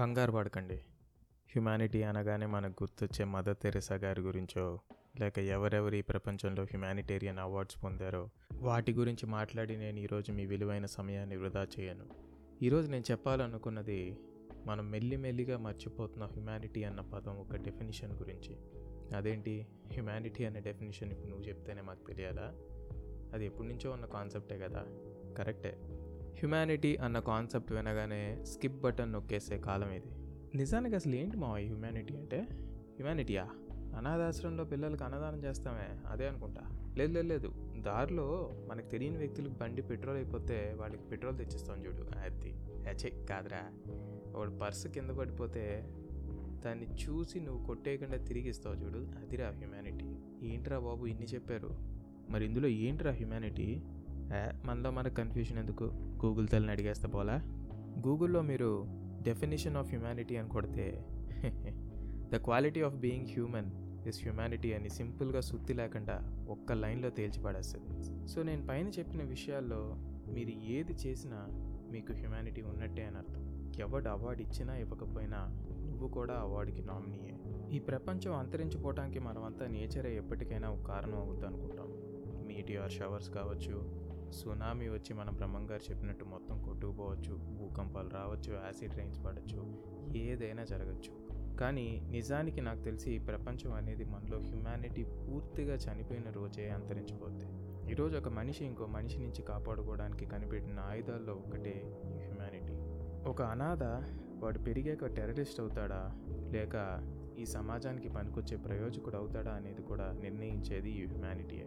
కంగారు పడకండి. హ్యుమానిటీ అనగానే మనకు గుర్తొచ్చే మదర్ తెరెసా గారి గురించో లేక ఎవరెవరు ఈ ప్రపంచంలో హ్యుమానిటేరియన్ అవార్డ్స్ పొందారో వాటి గురించి మాట్లాడి నేను ఈరోజు మీ విలువైన సమయాన్ని వృధా చేయను. ఈరోజు నేను చెప్పాలనుకున్నది మనం మెల్లిమెల్లిగా మర్చిపోతున్న హ్యుమానిటీ అన్న పదం ఒక డెఫినిషన్ గురించి. అదేంటి? హ్యుమానిటీ అనే డెఫినిషన్ ఇప్పుడు నువ్వు చెప్తేనే మాకు తెలియాలా? అది ఎప్పటి నుంచో ఉన్న కాన్సెప్టే కదా? కరెక్టే. హ్యుమానిటీ అన్న కాన్సెప్ట్ వినగానే స్కిప్ బటన్ నొక్కేసే కాలం ఇది. నిజానికి అసలు ఏంటి మా హ్యుమానిటీ అంటే? హ్యుమానిటీయా? అనాథాశ్రమంలో పిల్లలకు అన్నదానం చేస్తామే అదే అనుకుంటా. లేదు లేదు లేదు. దారిలో మనకు తెలియని వ్యక్తులకు బండి పెట్రోల్ అయిపోతే వాళ్ళకి పెట్రోల్ తెచ్చిస్తాం చూడు. అది అచే కాదురా. వాడు పర్సు కింద పడిపోతే దాన్ని చూసి నువ్వు కొట్టేయకుండా తిరిగి ఇస్తావు చూడు. అదిరా హ్యుమానిటీ. ఏంట్రా బాబు ఇన్ని చెప్పారు? మరి ఇందులో ఏంట్రా హ్యుమానిటీ? మనలో మనకు కన్ఫ్యూషన్ ఎందుకు? గూగుల్ తల్లిని అడిగేస్తే పోలా? గూగుల్లో మీరు డెఫినేషన్ ఆఫ్ హ్యుమానిటీ అని కొడితే the quality of being human is humanity అని సింపుల్గా సుత్తి లేకుండా ఒక్క లైన్లో తేల్చి పడేస్తుంది. సో నేను పైన చెప్పిన విషయాల్లో మీరు ఏది చేసినా మీకు హ్యుమానిటీ ఉన్నట్టే అని అర్థం. ఎవడు అవార్డు ఇచ్చినా ఇవ్వకపోయినా నువ్వు కూడా అవార్డుకి నామినీయే ఈ ప్రపంచం అంతరించిపోవటానికి మనమంతా నేచరే ఎప్పటికైనా ఒక కారణం అవుద్ది అనుకుంటాం. మీటిఆర్ షవర్స్ కావచ్చు సునామీ వచ్చి మన బ్రహ్మం గారు చెప్పినట్టు మొత్తం కొట్టుకుపోవచ్చు భూకంపాలు రావచ్చు యాసిడ్ రైన్స్ పడవచ్చు ఏదైనా జరగచ్చు. కానీ నిజానికి నాకు తెలిసి ఈ ప్రపంచం అనేది మనలో హ్యుమానిటీ పూర్తిగా చనిపోయిన రోజే అంతరించిపోద్ది. ఈరోజు ఒక మనిషి ఇంకో మనిషి నుంచి కాపాడుకోవడానికి కనిపెట్టిన ఆయుధాల్లో ఒకటే హ్యుమానిటీ. ఒక అనాథ వాడు పెరిగాక టెర్రరిస్ట్ అవుతాడా? లేక ఈ సమాజానికి పనికొచ్చే ప్రయోజకుడు అవుతాడా అనేది కూడా నిర్ణయించేది ఈ హ్యుమానిటీయే.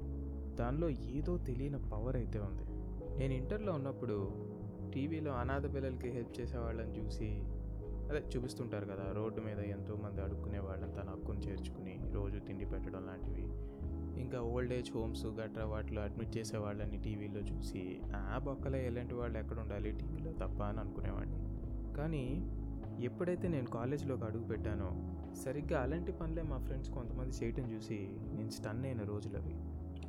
దానిలో ఏదో తెలియని పవర్ అయితే ఉంది. నేను ఇంటర్లో ఉన్నప్పుడు టీవీలో అనాథ పిల్లలకి హెల్ప్ చేసేవాళ్ళని చూసి అదే చూపిస్తుంటారు కదా రోడ్డు మీద ఎంతోమంది అడుక్కునే వాళ్ళని తన హక్కును చేర్చుకుని రోజు తిండి పెట్టడం లాంటివి. ఇంకా ఓల్డ్ ఏజ్ హోమ్స్ గట్రా వాటిలో అడ్మిట్ చేసే వాళ్ళని టీవీలో చూసి ఆ బొక్కలే ఎలాంటి వాళ్ళు ఎక్కడ ఉండాలి టీవీలో తప్ప అని అనుకునేవాడిని. కానీ ఎప్పుడైతే నేను కాలేజీలోకి అడుగు పెట్టానో సరిగ్గా అలాంటి పనులే మా ఫ్రెండ్స్ కొంతమంది చేయటం చూసి నేను స్టన్ అయిన రోజులు అవి.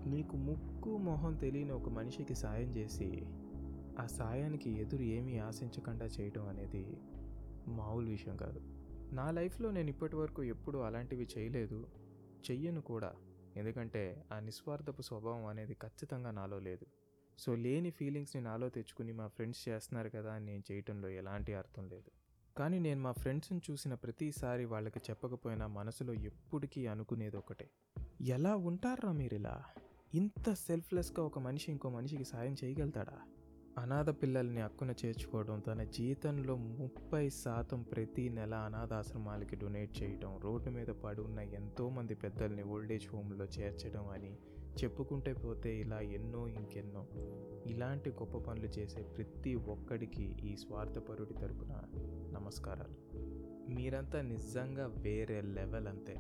నీకు ముక్కు మొహం తెలియని ఒక మనిషికి సాయం చేసి ఆ సాయానికి ఎదురు ఏమీ ఆశించకుండా చేయడం అనేది మామూలు విషయం కాదు. నా లైఫ్లో నేను ఇప్పటి వరకు ఎప్పుడూ అలాంటివి చేయలేదు. చెయ్యను కూడా. ఎందుకంటే ఆ నిస్వార్థపు స్వభావం అనేది ఖచ్చితంగా నాలో లేదు. సో లేని ఫీలింగ్స్ని నాలో తెచ్చుకుని మా ఫ్రెండ్స్ చేస్తున్నారు కదా అని నేను చేయటంలో ఎలాంటి అర్థం లేదు. కానీ నేను మా ఫ్రెండ్స్ని చూసిన ప్రతిసారి వాళ్ళకి చెప్పకపోయినా మనసులో ఎప్పటికీ అనుకునేది ఒకటే. ఎలా ఉంటారా మీరు ఇలా ఇంత సెల్ఫ్లెస్గా ఒక మనిషి ఇంకో మనిషికి సాయం చేయగలుగుతాడా? అనాథ పిల్లల్ని అక్కున చేర్చుకోవడం తన జీతంలో ముప్పై శాతం ప్రతి నెల అనాథాశ్రమాలకి డొనేట్ చేయడం రోడ్డు మీద పడి ఉన్న ఎంతోమంది పెద్దల్ని ఓల్డేజ్ హోమ్లో చేర్చడం అని చెప్పుకుంటే పోతే ఇలా ఎన్నో ఇంకెన్నో. ఇలాంటి గొప్ప పనులు చేసే ప్రతి ఒక్కడికి ఈ స్వార్థపరుడి తరపున నమస్కారాలు. మీరంతా నిజంగా వేరే లెవెల్ అంతే.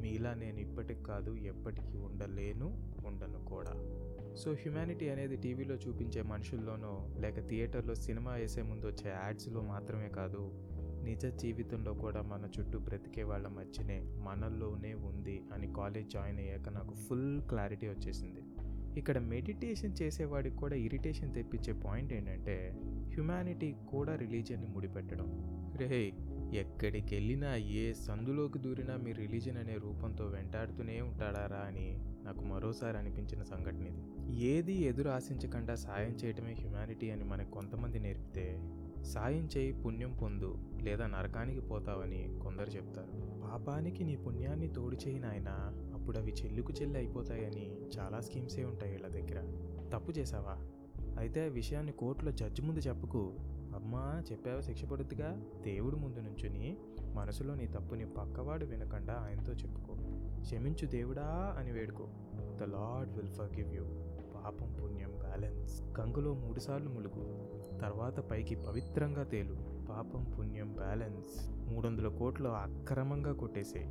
మీలా నేను ఇప్పటికి కాదు ఎప్పటికీ ఉండలేను. అనుకుంటాను కూడా. సో హ్యుమానిటీ అనేది టీవీలో చూపించే మనుషుల్లోనో లేక థియేటర్లో సినిమా వేసే ముందు వచ్చే యాడ్స్లో మాత్రమే కాదు నిజ జీవితంలో కూడా మన చుట్టూ బ్రతికే వాళ్ళ మధ్యనే మనల్లోనే ఉంది అని కాలేజ్ జాయిన్ అయ్యాక నాకు ఫుల్ క్లారిటీ వచ్చేసింది. ఇక్కడ మెడిటేషన్ చేసేవాడికి కూడా ఇరిటేషన్ తెప్పించే పాయింట్ ఏంటంటే హ్యుమానిటీ కూడా రిలీజియన్ని ముడిపెట్టడం. రే ఎక్కడికి వెళ్ళినా ఏ సందులోకి దూరినా మీ రిలీజన్ అనే రూపంతో వెంటాడుతూనే ఉంటాడారా అని నాకు మరోసారి అనిపించిన సంఘటన ఇది ఏది ఎదురు ఆశించకుండా సాయం చేయటమే హ్యుమానిటీ అని మనకు కొంతమంది నేర్పితే సాయం చేయి పుణ్యం పొందు లేదా నరకానికి పోతావని కొందరు చెప్తారు. పాపానికి నీ పుణ్యాన్ని తోడు చేయి నాయనా అప్పుడు అవి చెల్లుకు చెల్లి అయిపోతాయని చాలా స్కీమ్సే ఉంటాయి వీళ్ళ దగ్గర. తప్పు చేసావా అయితే ఆ విషయాన్ని కోర్టులో జడ్జి ముందు చెప్పుకు. అమ్మా చెప్పావా శిక్ష పడుద్దిగా. దేవుడు ముందు నుంచుని మనసులో నీ తప్పుని పక్కవాడు వినకుండా ఆయనతో చెప్పుకో. క్షమించు దేవుడా అని వేడుకో. The lord will forgive you పాపం పుణ్యం బ్యాలెన్స్ గంగలో మూడుసార్లు ములుగు. తర్వాత పైకి పవిత్రంగా తేలు. పాపం పుణ్యం బ్యాలెన్స్ మూడు వందల కోట్లు అక్రమంగా కొట్టేసాయి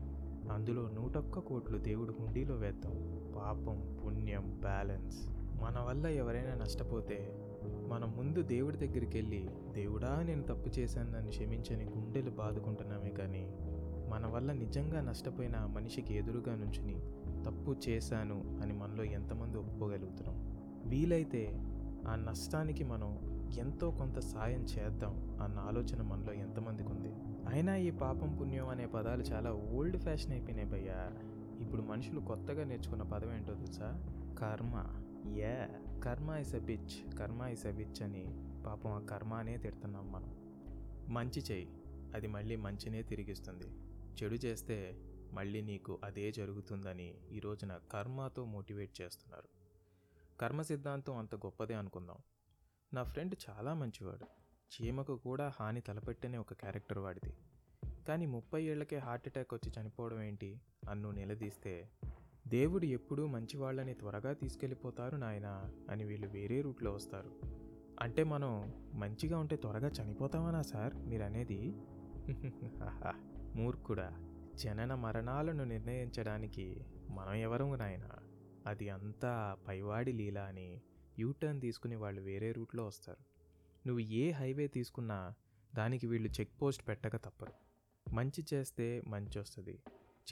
అందులో నూటొక్క కోట్లు దేవుడు హుండీలో వేద్దాం. పాపం పుణ్యం బ్యాలెన్స్ మన వల్ల ఎవరైనా నష్టపోతే మనం ముందు దేవుడి దగ్గరికి వెళ్ళి దేవుడా నేను తప్పు చేశాను నన్ను క్షమించని గుండెలు బాదుకుంటున్నామే కానీ మన వల్ల నిజంగా నష్టపోయిన మనిషికి ఎదురుగా నుంచుని తప్పు చేశాను అని మనలో ఎంతమంది ఒప్పుకోగలుగుతున్నాం. వీలైతే ఆ నష్టానికి మనం ఎంతో కొంత సాయం చేద్దాం అన్న ఆలోచన మనలో ఎంతమందికి ఉంది అయినా ఈ పాపం పుణ్యం అనే పదాలు చాలా ఓల్డ్ ఫ్యాషన్ అయిపోయినాయి భయ్యా. ఇప్పుడు మనుషులు కొత్తగా నేర్చుకున్న పదం ఏంటో తెలుసా? కర్మ. Yeah karma is a bitch karma is a bitch అని పాపం ఆ కర్మ అనే తిడుతున్నాం మనం. మంచి చెయ్యి. అది మళ్ళీ మంచినే తిరిగిస్తుంది. చెడు చేస్తే మళ్ళీ నీకు అదే జరుగుతుందని ఈ రోజున కర్మతో మోటివేట్ చేస్తున్నారు. కర్మ సిద్ధాంతం అంత గొప్పదే అనుకుందాం. నా ఫ్రెండ్ చాలా మంచివాడు. చీమకు కూడా హాని తలపెట్టనే ఒక క్యారెక్టర్ వాడిది. కానీ ముప్పై ఏళ్ళకే హార్ట్ అటాక్ వచ్చి చనిపోవడం ఏంటి? అన్ను నిలదీస్తే దేవుడు ఎప్పుడూ మంచివాళ్ళని త్వరగా తీసుకెళ్ళిపోతారు నాయనా అని వీళ్ళు వేరే రూట్లో వస్తారు. అంటే మనం మంచిగా ఉంటే త్వరగా చనిపోతామనా సార్? మీరనేది? అనేది మూర్ఖుడా జనన మరణాలను నిర్ణయించడానికి మనం ఎవరము నాయనా? అది అంతా పైవాడి లీల అని యూటర్న్ తీసుకుని వాళ్ళు వేరే రూట్లో వస్తారు. నువ్వు ఏ హైవే తీసుకున్నా దానికి వీళ్ళు చెక్ పోస్ట్ పెట్టక తప్పరు. మంచి చేస్తే మంచి వస్తుంది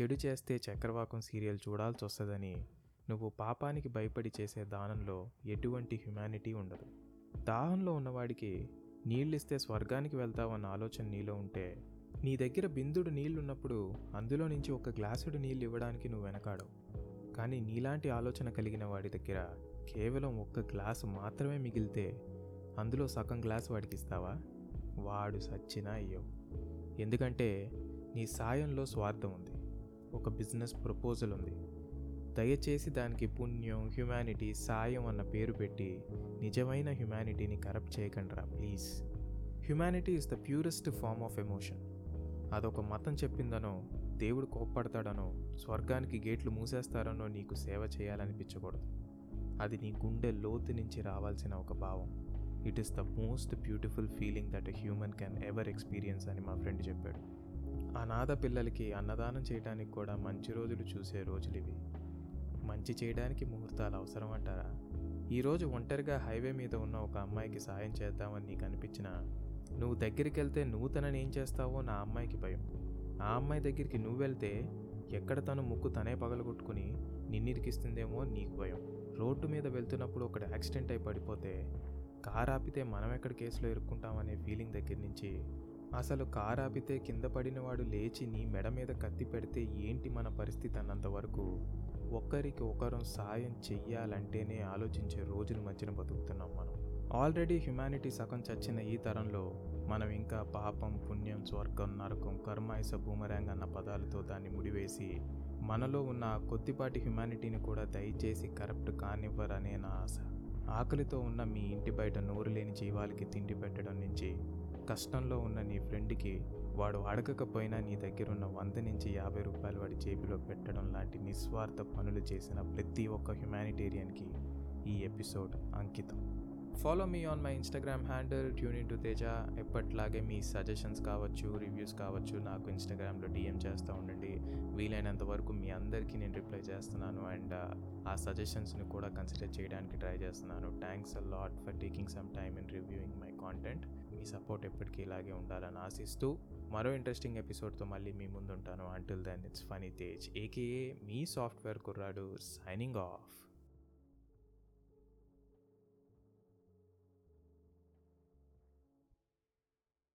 చెడు చేస్తే చక్రవాకం సీరియల్ చూడాల్సి వస్తుందని నువ్వు పాపానికి భయపడి చేసే దానంలో ఎటువంటి హ్యుమానిటీ ఉండదు. దాహంలో ఉన్నవాడికి నీళ్ళిస్తే స్వర్గానికి వెళ్తావన్న ఆలోచన నీలో ఉంటే నీ దగ్గర బిందుడు నీళ్ళున్నప్పుడు అందులో నుంచి ఒక గ్లాసుడు నీళ్ళు ఇవ్వడానికి నువ్వు వెనకాడవు. కానీ నీలాంటి ఆలోచన కలిగిన వాడి దగ్గర కేవలం ఒక్క గ్లాసు మాత్రమే మిగిలితే అందులో సగం గ్లాస్ వాడికి ఇస్తావా వాడు సచ్చినా అయ్యో ఎందుకంటే నీ సాయంలో స్వార్థం ఉంది. ఒక బిజినెస్ ప్రపోజల్ ఉంది. దయచేసి దానికి పుణ్యం హ్యుమానిటీ సాయం అన్న పేరు పెట్టి నిజమైన హ్యుమానిటీని corrupt చేయకండిరా please. Humanity is the purest form of emotion. అదొక మతం చెప్పిందనో దేవుడు కోప్పడతాడనో స్వర్గానికి గేట్లు మూసేస్తారనో నీకు సేవ చేయాలనిపించకూడదు. అది నీ గుండె లోతు నుంచి రావాల్సిన ఒక భావం. It is the most beautiful feeling that human can ever experience అని మా ఫ్రెండ్ చెప్పాడు. అనాథ పిల్లలకి అన్నదానం చేయడానికి కూడా మంచి రోజులు చూసే రోజులు ఇవి. మంచి చేయడానికి ముహూర్తాలు అవసరం అంటారా ఈరోజు ఒంటరిగా హైవే మీద ఉన్న ఒక అమ్మాయికి సాయం చేద్దామని నీకు అనిపించినా నువ్వు దగ్గరికి వెళ్తే నువ్వు తనని ఏం చేస్తావో నా అమ్మాయికి భయం. ఆ అమ్మాయి దగ్గరికి నువ్వు వెళ్తే ఎక్కడ తను ముక్కు తనే పగలగొట్టుకుని నిన్నిరికిస్తుందేమో నీకు భయం. రోడ్డు మీద వెళ్తున్నప్పుడు ఒకటి యాక్సిడెంట్ అయి పడిపోతే కారు ఆపితే మనం ఎక్కడ కేసులో ఇరుక్కుంటామనే ఫీలింగ్ దగ్గర నుంచి అసలు కారాపితే కింద పడినవాడు లేచి నీ మెడ మీద కత్తి పెడితే ఏంటి మన పరిస్థితి అన్నంత వరకు? ఒకరికి ఒకరం సాయం చెయ్యాలంటేనే ఆలోచించే రోజుల మధ్యన బతుకుతున్నాం మనం. ఆల్రెడీ హ్యుమానిటీ సగం చచ్చిన ఈ తరంలో మనం ఇంకా పాపం పుణ్యం స్వర్గం నరకం కర్మాయస బూమరాంగ్ అన్న పదాలతో దాన్ని ముడివేసి మనలో ఉన్న కొద్దిపాటి హ్యుమానిటీని కూడా దయచేసి కరప్ట్ కానివ్వరనే నా ఆశ. ఆకలితో ఉన్న మీ ఇంటి బయట నోరు లేని జీవాలకి తిండి పెట్టడం నుంచి కష్టంలో ఉన్న నీ ఫ్రెండ్కి వాడు అడగకపోయినా నీ దగ్గర ఉన్న వంద నుంచి యాభై రూపాయలు వాడి జేబులో పెట్టడం లాంటి నిస్వార్థ పనులు చేసిన ప్రతి ఒక్క హ్యుమానిటేరియన్కి ఈ ఎపిసోడ్ అంకితం. Follow me on my Instagram handle tune in to Teja. ఎప్పట్లాగే మీ సజెషన్స్ కావచ్చు రివ్యూస్ కావచ్చు నాకు ఇన్స్టాగ్రామ్లో డిఎం చేస్తూ ఉండండి. వీలైనంత వరకు మీ అందరికీ నేను రిప్లై చేస్తున్నాను అండ్ ఆ సజెషన్స్ని కూడా కన్సిడర్ చేయడానికి ట్రై చేస్తున్నాను. Thanks a lot for taking some time in reviewing my content. Me support ఎప్పటికీ ఇలాగే ఉండాలని ఆశిస్తూ మరో ఇంట్రెస్టింగ్ ఎపిసోడ్తో మళ్ళీ మీ ముందుంటాను. Until then it's funny Tej AKA me software కుర్రాడు సైనింగ్ ఆఫ్